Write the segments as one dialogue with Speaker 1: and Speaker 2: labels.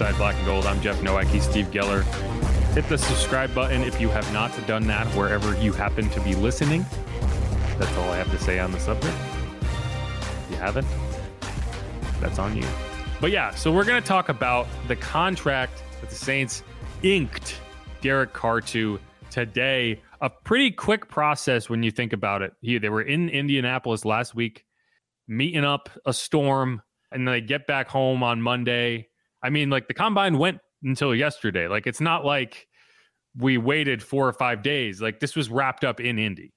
Speaker 1: Inside Black and Gold. I'm Jeff Nowak. He's Steve Geller. Hit the subscribe button if you have not done that wherever you happen to be listening. That's all I have to say on the subject. If you haven't, that's on you. But yeah, so we're going to talk about the contract that the Saints inked Derek Carr to today. A pretty quick process when you think about it. He, they were in Indianapolis last week, meeting up a storm, and they get back home on Monday. I mean, like the combine went until yesterday. Like it's not like we waited four or five days. Like this was wrapped up in Indy.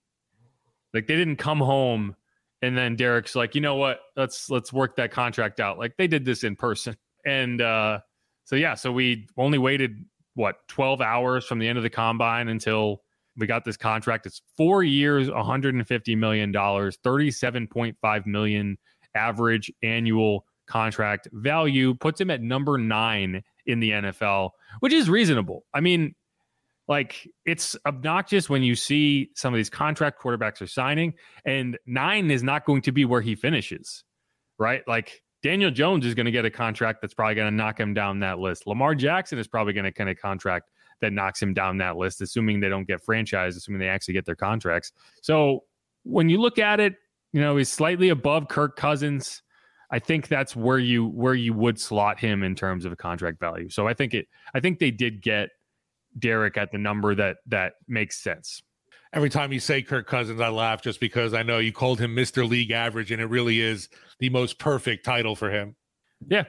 Speaker 1: Like they didn't come home and then Derek's like, you know what? Let's let's work that contract out. Like they did this in person. And uh so yeah, so we only waited what 12 hours from the end of the combine until we got this contract. It's four years, 150 million dollars, 37.5 million average annual contract value, puts him at number nine in the NFL, which is reasonable. I mean, like it's obnoxious when you see some of these contract quarterbacks are signing, and nine is not going to be where he finishes, right? Like Daniel Jones is going to get a contract that's probably going to knock him down that list. Lamar Jackson is probably going to kind of contract that knocks him down that list, assuming they don't get franchised, assuming they actually get their contracts. So when you look at it, you know, he's slightly above Kirk Cousins. I think that's where you where you would slot him in terms of a contract value. So I think it I think they did get Derek at the number that that makes sense.
Speaker 2: Every time you say Kirk Cousins, I laugh just because I know you called him Mr. League Average, and it really is the most perfect title for him.
Speaker 1: Yeah,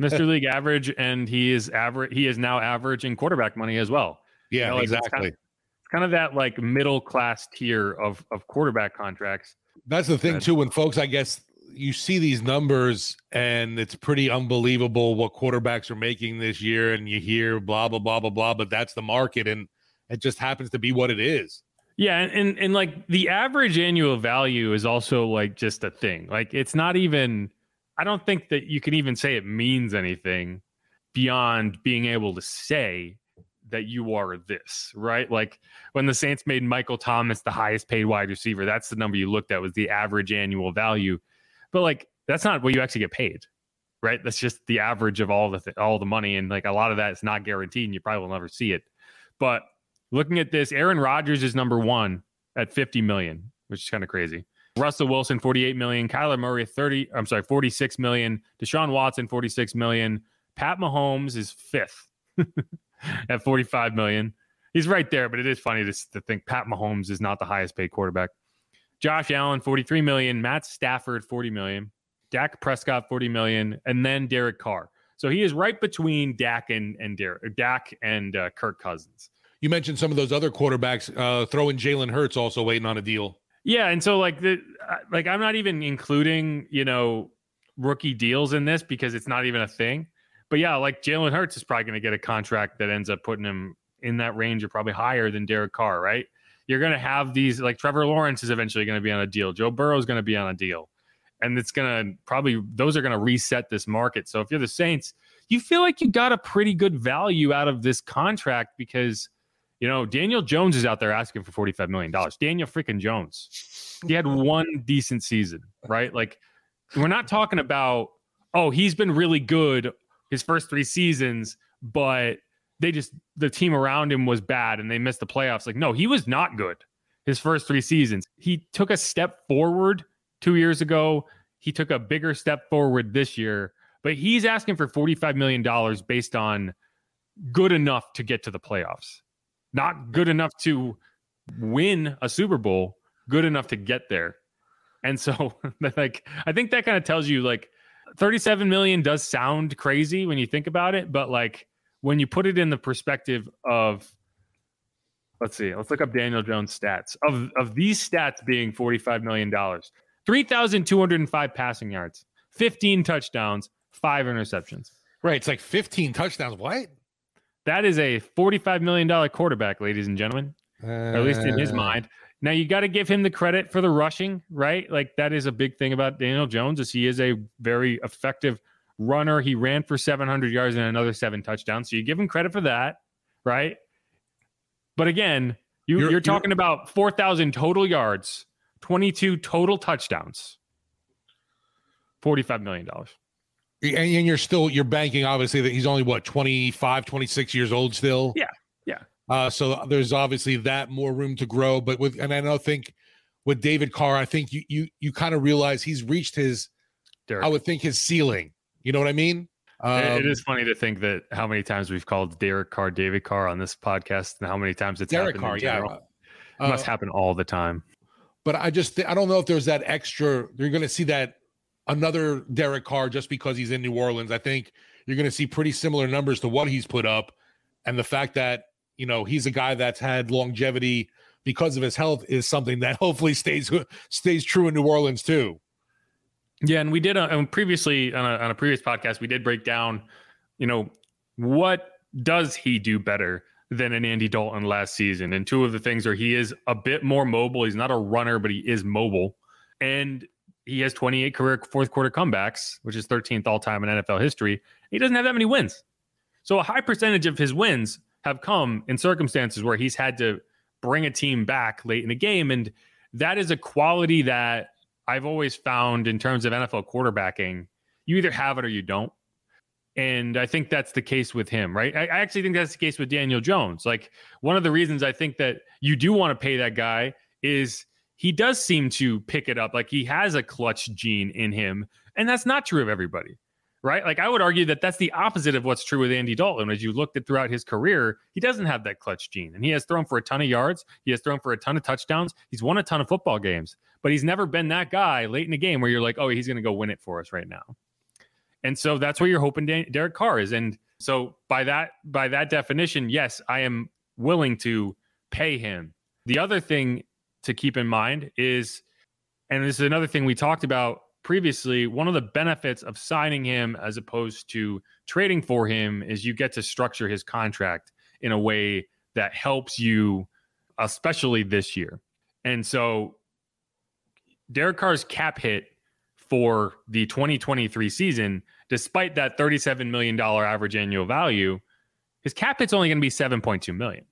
Speaker 1: Mr. League Average, and he is average. He is now averaging quarterback money as well.
Speaker 2: Yeah,
Speaker 1: you know, like
Speaker 2: exactly.
Speaker 1: It's kind, of, it's kind of that like middle class tier of of quarterback contracts.
Speaker 2: That's the thing too. When folks, I guess, you see these numbers and it's pretty unbelievable what quarterbacks are making this year, and you hear blah blah blah blah blah, but that's the market, and it just happens to be what it is.
Speaker 1: Yeah, and, and and like the average annual value is also like just a thing. Like it's not even I don't think that you can even say it means anything beyond being able to say that you are this, right? Like when the Saints made Michael Thomas the highest paid wide receiver, that's the number you looked at was the average annual value. But like that's not what you actually get paid, right? That's just the average of all the th- all the money, and like a lot of that is not guaranteed, and you probably will never see it. But looking at this, Aaron Rodgers is number one at 50 million, which is kind of crazy. Russell Wilson, 48 million. Kyler Murray, 30, I'm sorry, 46 million. Deshaun Watson, 46 million. Pat Mahomes is fifth at 45 million. He's right there, but it is funny to, to think Pat Mahomes is not the highest paid quarterback. Josh Allen, 43 million. Matt Stafford, 40 million. Dak Prescott, 40 million. And then Derek Carr. So he is right between Dak and, and Derek, Dak and uh, Kirk Cousins.
Speaker 2: You mentioned some of those other quarterbacks. Uh, throw in Jalen Hurts also waiting on a deal.
Speaker 1: Yeah, and so like the like I'm not even including you know rookie deals in this because it's not even a thing. But yeah, like Jalen Hurts is probably going to get a contract that ends up putting him in that range or probably higher than Derek Carr, right? You're going to have these like Trevor Lawrence is eventually going to be on a deal. Joe Burrow is going to be on a deal. And it's going to probably those are going to reset this market. So if you're the Saints, you feel like you got a pretty good value out of this contract because you know, Daniel Jones is out there asking for $45 million. Daniel freaking Jones. He had one decent season, right? Like, we're not talking about, oh, he's been really good his first three seasons, but they just, the team around him was bad and they missed the playoffs. Like, no, he was not good his first three seasons. He took a step forward two years ago. He took a bigger step forward this year, but he's asking for $45 million based on good enough to get to the playoffs not good enough to win a Super Bowl, good enough to get there. And so like I think that kind of tells you like 37 million does sound crazy when you think about it, but like when you put it in the perspective of let's see, let's look up Daniel Jones stats. Of of these stats being 45 million dollars. 3,205 passing yards, 15 touchdowns, 5 interceptions.
Speaker 2: Right, it's like 15 touchdowns. What?
Speaker 1: That is a $45 million quarterback, ladies and gentlemen, uh, at least in his uh. mind. Now you got to give him the credit for the rushing, right? Like that is a big thing about Daniel Jones is he is a very effective runner. He ran for 700 yards and another seven touchdowns. So you give him credit for that, right? But again, you, you're, you're talking you're, about 4,000 total yards, 22 total touchdowns, $45 million.
Speaker 2: And, and you're still you're banking obviously that he's only what 25, 26 years old still.
Speaker 1: Yeah. Yeah.
Speaker 2: Uh, so there's obviously that more room to grow. But with and I don't think with David Carr, I think you you you kind of realize he's reached his Derek. I would think his ceiling. You know what I mean?
Speaker 1: Um, it is funny to think that how many times we've called Derek Carr David Carr on this podcast, and how many times it's Derek Carr. Yeah, uh, it must happen all the time.
Speaker 2: But I just th- I don't know if there's that extra. You're going to see that another Derek Carr just because he's in New Orleans. I think you're going to see pretty similar numbers to what he's put up, and the fact that you know he's a guy that's had longevity because of his health is something that hopefully stays stays true in New Orleans too.
Speaker 1: Yeah, and we did uh, and previously on a, on a previous podcast we did break down, you know, what does he do better than an Andy Dalton last season? And two of the things are he is a bit more mobile. He's not a runner, but he is mobile, and he has 28 career fourth quarter comebacks, which is 13th all time in NFL history. He doesn't have that many wins, so a high percentage of his wins have come in circumstances where he's had to bring a team back late in the game, and that is a quality that I've always found in terms of NFL quarterbacking, you either have it or you don't. And I think that's the case with him, right? I, I actually think that's the case with Daniel Jones. Like one of the reasons I think that you do want to pay that guy is he does seem to pick it up. Like he has a clutch gene in him. And that's not true of everybody right? Like I would argue that that's the opposite of what's true with Andy Dalton. As you looked at throughout his career, he doesn't have that clutch gene, and he has thrown for a ton of yards. He has thrown for a ton of touchdowns. He's won a ton of football games, but he's never been that guy late in the game where you're like, oh, he's going to go win it for us right now. And so that's where you're hoping Derek Carr is. And so by that by that definition, yes, I am willing to pay him. The other thing to keep in mind is, and this is another thing we talked about previously, one of the benefits of signing him as opposed to trading for him is you get to structure his contract in a way that helps you, especially this year. And so Derek Carr's cap hit for the 2023 season, despite that $37 million average annual value, his cap hit's only going to be 7.2 million.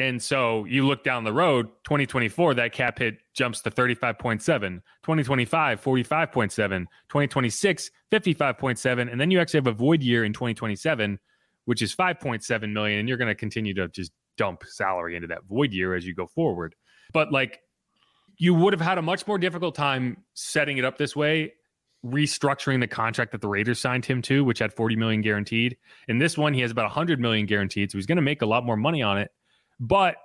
Speaker 1: And so you look down the road, 2024, that cap hit jumps to 35.7, 2025, 45.7, 2026, 55.7. And then you actually have a void year in 2027, which is 5.7 million. And you're going to continue to just dump salary into that void year as you go forward. But like you would have had a much more difficult time setting it up this way restructuring the contract that the Raiders signed him to, which had 40 million guaranteed. In this one, he has about 100 million guaranteed, so he's going to make a lot more money on it. But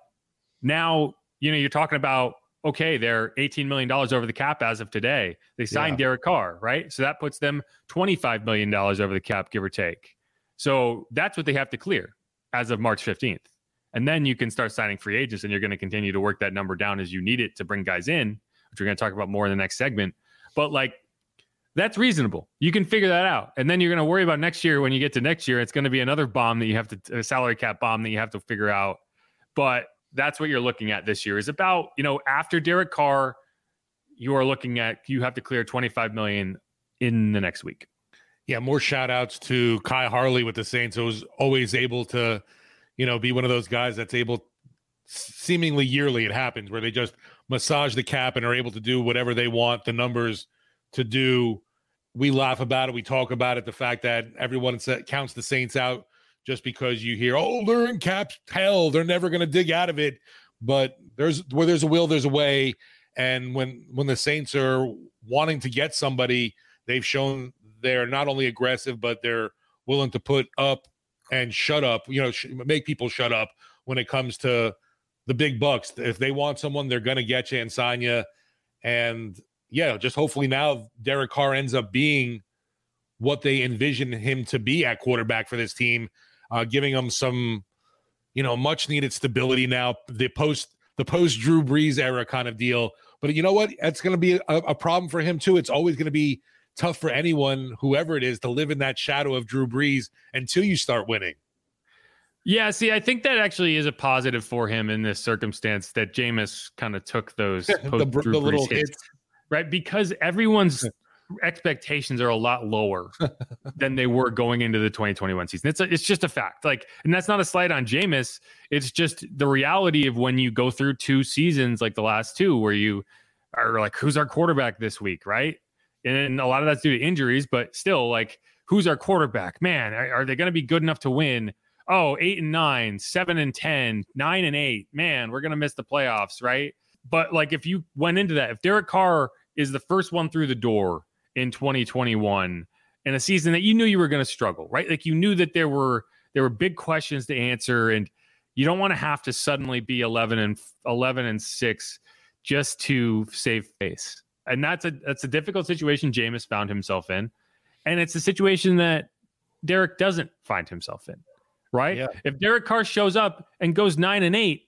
Speaker 1: now, you know, you're talking about okay, they're $18 million over the cap as of today. They signed yeah. Derek Carr, right? So that puts them $25 million over the cap, give or take. So that's what they have to clear as of March 15th. And then you can start signing free agents and you're going to continue to work that number down as you need it to bring guys in, which we're going to talk about more in the next segment. But like, that's reasonable. You can figure that out. And then you're going to worry about next year when you get to next year. It's going to be another bomb that you have to, a salary cap bomb that you have to figure out but that's what you're looking at this year is about, you know, after Derek Carr, you are looking at you have to clear 25 million in the next week.
Speaker 2: Yeah, more shout outs to Khai Harley with the Saints, who's always able to, you know, be one of those guys that's able seemingly yearly it happens where they just massage the cap and are able to do whatever they want the numbers to do. We laugh about it, we talk about it, the fact that everyone counts the Saints out just because you hear, oh, they're in cap hell, they're never going to dig out of it. But there's where there's a will, there's a way. And when when the Saints are wanting to get somebody, they've shown they're not only aggressive, but they're willing to put up and shut up. You know, sh- make people shut up when it comes to the big bucks. If they want someone, they're going to get you and sign you. And yeah, just hopefully now Derek Carr ends up being what they envision him to be at quarterback for this team uh, giving them some, you know, much needed stability now. The post the post Drew Brees era kind of deal. But you know what? It's going to be a, a problem for him too. It's always going to be tough for anyone, whoever it is, to live in that shadow of Drew Brees until you start winning.
Speaker 1: Yeah, see, I think that actually is a positive for him in this circumstance that Jameis kind of took those the, the little hits, hits, right? Because everyone's expectations are a lot lower than they were going into the 2021 season. It's a, it's just a fact. Like, and that's not a slight on Jameis. It's just the reality of when you go through two seasons like the last two, where you are like, who's our quarterback this week, right? And a lot of that's due to injuries, but still, like who's our quarterback? Man, are, are they going to be good enough to win? Oh, eight and nine, seven and ten, nine and eight. Man, we're going to miss the playoffs, right? But like, if you went into that, if Derek Carr is the first one through the door in 2021 in a season that you knew you were going to struggle, right? Like you knew that there were there were big questions to answer, and you don't want to have to suddenly be 11 and 11 and six just to save face. And that's a that's a difficult situation Jameis found himself in, and it's a situation that Derek doesn't find himself in, right? Yeah. If Derek Carr shows up and goes nine and eight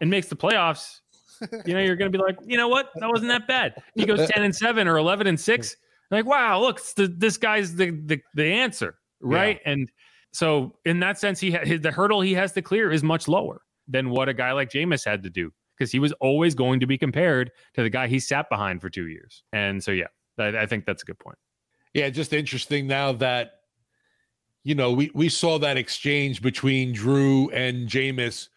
Speaker 1: and makes the playoffs, you know, you're going to be like, you know what? That wasn't that bad. He goes 10 and 7 or 11 and 6. Like, wow, look, the, this guy's the, the, the answer, right? Yeah. And so, in that sense, he ha- the hurdle he has to clear is much lower than what a guy like Jameis had to do because he was always going to be compared to the guy he sat behind for two years. And so, yeah, I, I think that's a good point.
Speaker 2: Yeah, just interesting now that, you know, we, we saw that exchange between Drew and Jameis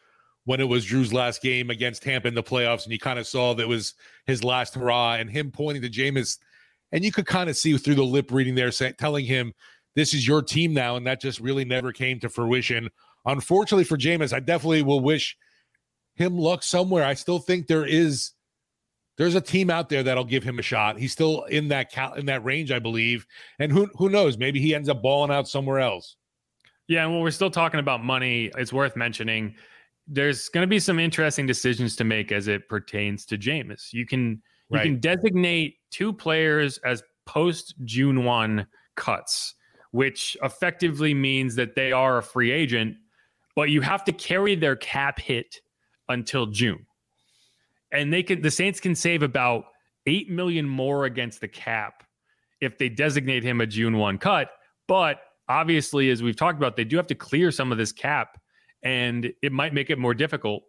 Speaker 2: when it was Drew's last game against Tampa in the playoffs, and you kind of saw that was his last hurrah, and him pointing to Jameis, and you could kind of see through the lip reading there, saying, telling him, "This is your team now," and that just really never came to fruition. Unfortunately for Jameis, I definitely will wish him luck somewhere. I still think there is there's a team out there that'll give him a shot. He's still in that cal- in that range, I believe, and who who knows? Maybe he ends up balling out somewhere else.
Speaker 1: Yeah, and when we're still talking about money, it's worth mentioning there's going to be some interesting decisions to make as it pertains to Jameis. You can you right. can designate two players as post June one cuts, which effectively means that they are a free agent, but you have to carry their cap hit until June, and they can the Saints can save about eight million more against the cap if they designate him a June one cut, but obviously, as we've talked about, they do have to clear some of this cap and it might make it more difficult.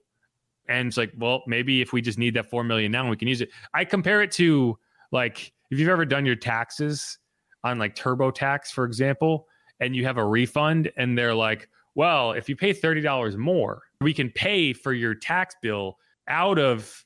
Speaker 1: And it's like, well, maybe if we just need that four million now, we can use it. I compare it to like if you've ever done your taxes on like TurboTax, for example, and you have a refund, and they're like, well, if you pay thirty dollars more, we can pay for your tax bill out of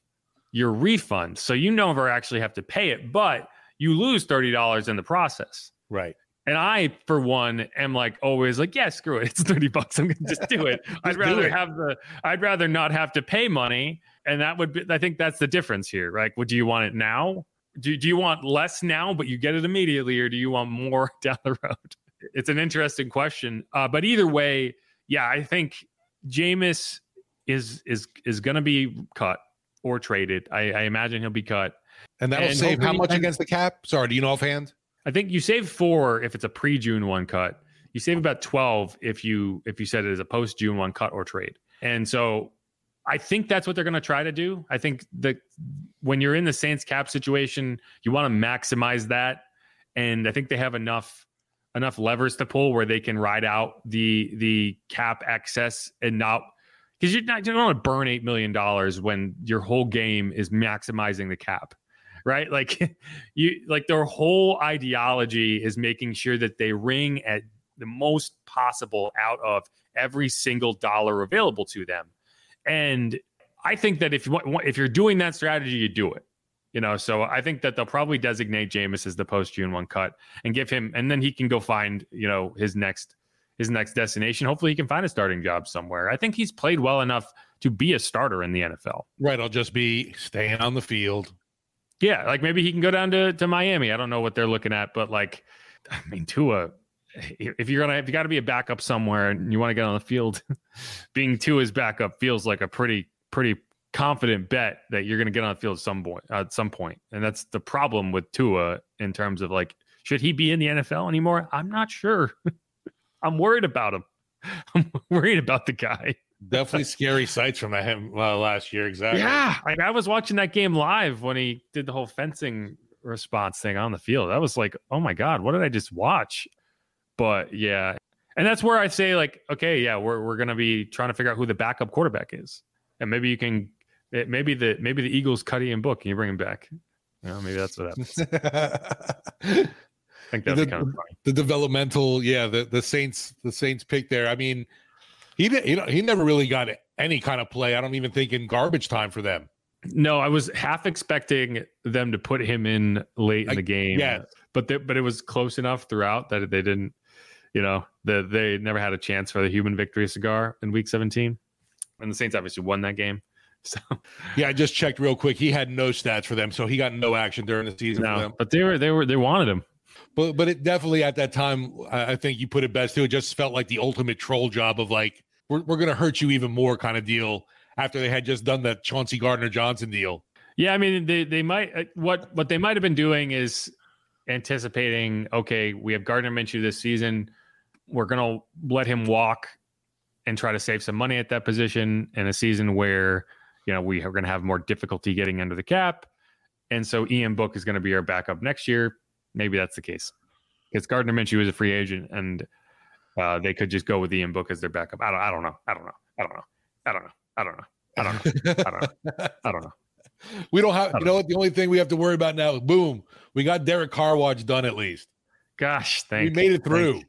Speaker 1: your refund, so you never actually have to pay it, but you lose thirty dollars in the process.
Speaker 2: Right.
Speaker 1: And I, for one, am like always like, yeah, screw it. It's 30 bucks. I'm going to just do it. I'd rather have the, I'd rather not have to pay money. And that would be, I think that's the difference here, right? Would you want it now? Do, do you want less now, but you get it immediately? Or do you want more down the road? It's an interesting question. Uh, but either way, yeah, I think Jameis is, is, is going to be cut or traded. I, I imagine he'll be cut.
Speaker 2: And that'll and save how much against the cap? Sorry, do you know offhand?
Speaker 1: I think you save four if it's a pre June one cut. You save about twelve if you if you it as a post June one cut or trade. And so I think that's what they're going to try to do. I think that when you're in the Saints cap situation, you want to maximize that, and I think they have enough enough levers to pull where they can ride out the the cap excess and not because you're not you don't want to burn eight million dollars when your whole game is maximizing the cap right? Like you like their whole ideology is making sure that they ring at the most possible out of every single dollar available to them. And I think that if you if you're doing that strategy, you do it. You know, so I think that they'll probably designate Jameis as the post June one cut and give him, and then he can go find you know his next his next destination. Hopefully, he can find a starting job somewhere. I think he's played well enough to be a starter in the NFL.
Speaker 2: Right, I'll just be staying on the field,
Speaker 1: yeah, like maybe he can go down to, to Miami. I don't know what they're looking at, but like, I mean, Tua, if you're gonna, if you got to be a backup somewhere and you want to get on the field, being Tua's backup feels like a pretty, pretty confident bet that you're gonna get on the field at some point. At some point, and that's the problem with Tua in terms of like, should he be in the NFL anymore? I'm not sure. I'm worried about him. I'm worried about the guy.
Speaker 2: Definitely scary sights from him uh, last year. Exactly.
Speaker 1: Yeah, like I was watching that game live when he did the whole fencing response thing on the field. I was like, oh my god, what did I just watch? But yeah, and that's where I say like, okay, yeah, we're we're gonna be trying to figure out who the backup quarterback is, and maybe you can, maybe the maybe the Eagles cut Ian Book, and you bring him back. You know, maybe that's what happens. I think that'd
Speaker 2: the,
Speaker 1: kind of funny.
Speaker 2: The developmental, yeah, the the Saints, the Saints pick there. I mean, he didn't. you know, he never really got any kind of play. I don't even think in garbage time for them.
Speaker 1: No, I was half expecting them to put him in late in the game.
Speaker 2: Yeah,
Speaker 1: but they, but it was close enough throughout that they didn't You know, the, they never had a chance for the human victory cigar in week 17. And the Saints obviously won that game. So
Speaker 2: yeah, I just checked real quick. He had no stats for them, so he got no action during the season.
Speaker 1: No, but they were they were they wanted him.
Speaker 2: But but it definitely at that time, I think you put it best too. It just felt like the ultimate troll job of like we're we're gonna hurt you even more kind of deal after they had just done that Chauncey Gardner Johnson deal.
Speaker 1: Yeah, I mean they they might uh, what what they might have been doing is anticipating. Okay, we have Gardner Minshew this season. We're gonna let him walk and try to save some money at that position in a season where you know, we are going to have more difficulty getting under the cap. And so Ian Book is going to be our backup next year. Maybe that's the case because Gardner Minshew is a free agent and uh, they could just go with Ian Book as their backup. I don't, I don't know. I don't know. I don't know. I don't know. I don't know. I don't know. I don't know. I don't know.
Speaker 2: We don't have, don't you know what? The only thing we have to worry about now is boom, we got Derek Carr watch done at least.
Speaker 1: Gosh, thank you.
Speaker 2: We made it through.
Speaker 1: Thank,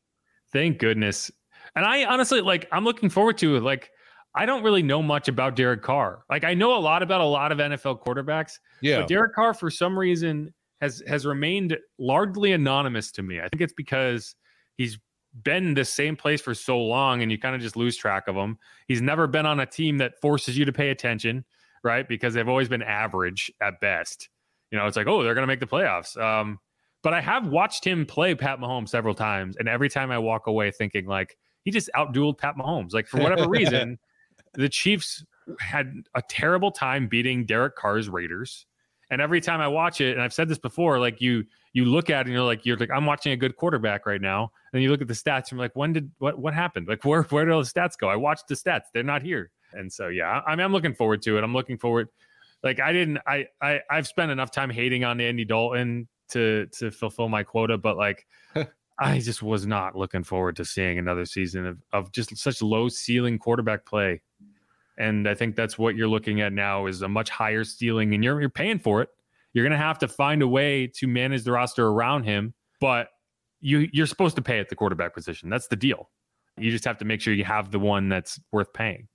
Speaker 1: thank goodness. And I honestly like, I'm looking forward to it. Like, I don't really know much about Derek Carr. Like I know a lot about a lot of NFL quarterbacks.
Speaker 2: Yeah.
Speaker 1: But Derek Carr, for some reason, has has remained largely anonymous to me. I think it's because he's been the same place for so long and you kind of just lose track of him. He's never been on a team that forces you to pay attention, right? Because they've always been average at best. You know, it's like, oh, they're gonna make the playoffs. Um, but I have watched him play Pat Mahomes several times, and every time I walk away thinking like he just outdueled Pat Mahomes. Like for whatever reason, the Chiefs had a terrible time beating Derek Carr's Raiders. And every time I watch it, and I've said this before, like you you look at it and you're like, you're like, I'm watching a good quarterback right now. And you look at the stats and you're like, when did what what happened? Like where where did all the stats go? I watched the stats. They're not here. And so yeah, I mean I'm looking forward to it. I'm looking forward. Like I didn't I I I've spent enough time hating on Andy Dalton to to fulfill my quota, but like I just was not looking forward to seeing another season of, of just such low ceiling quarterback play and I think that's what you're looking at now is a much higher ceiling, and you're you're paying for it. You're going to have to find a way to manage the roster around him, but you you're supposed to pay at the quarterback position. That's the deal. You just have to make sure you have the one that's worth paying.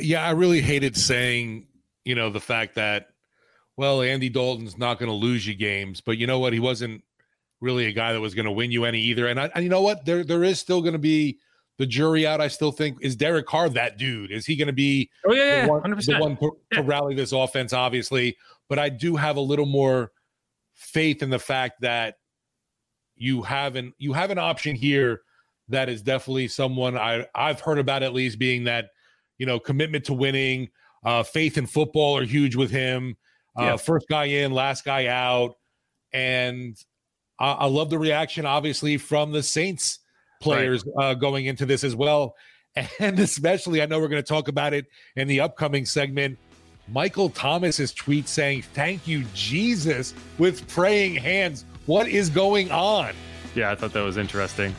Speaker 2: Yeah, I really hated saying, you know, the fact that, well, Andy Dalton's not going to lose you games, but you know what? He wasn't really a guy that was going to win you any either. And I, and you know what? There there is still going to be the jury out. I still think is Derek Carr that dude? Is he going to be?
Speaker 1: Oh yeah,
Speaker 2: the one,
Speaker 1: 100%.
Speaker 2: the one to,
Speaker 1: yeah.
Speaker 2: to rally this offense? Obviously, but I do have a little more faith in the fact that you have an you have an option here that is definitely someone I I've heard about at least being that you know commitment to winning, uh, faith in football are huge with him. Uh,
Speaker 1: Yeah.
Speaker 2: First guy in, last guy out, and I, I love the reaction obviously from the Saints players uh, going into this as well. And especially, I know we're going to talk about it in the upcoming segment. Michael Thomas's tweet saying, Thank you, Jesus, with praying hands. What is going on?
Speaker 1: Yeah, I thought that was interesting.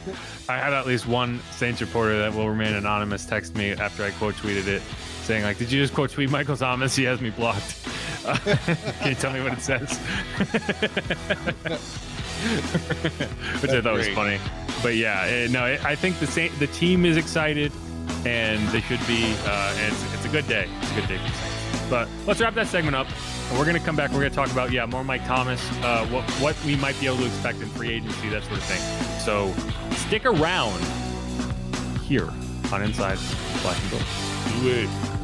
Speaker 1: I had at least one Saints reporter that will remain anonymous text me after I quote tweeted it, saying like, "Did you just quote tweet Michael Thomas? He has me blocked." Uh, can you tell me what it says? Which I thought was funny. But yeah, eh, no, I I think the Saint, the team is excited, and they should be. Uh, and it's, it's a good day. It's a good day for the Saints. But let's wrap that segment up. And we're going to come back. We're going to talk about yeah more Mike Thomas, uh, what what we might be able to expect in free agency, that sort of thing. So stick around here on Inside Black and Gold.
Speaker 2: Do it.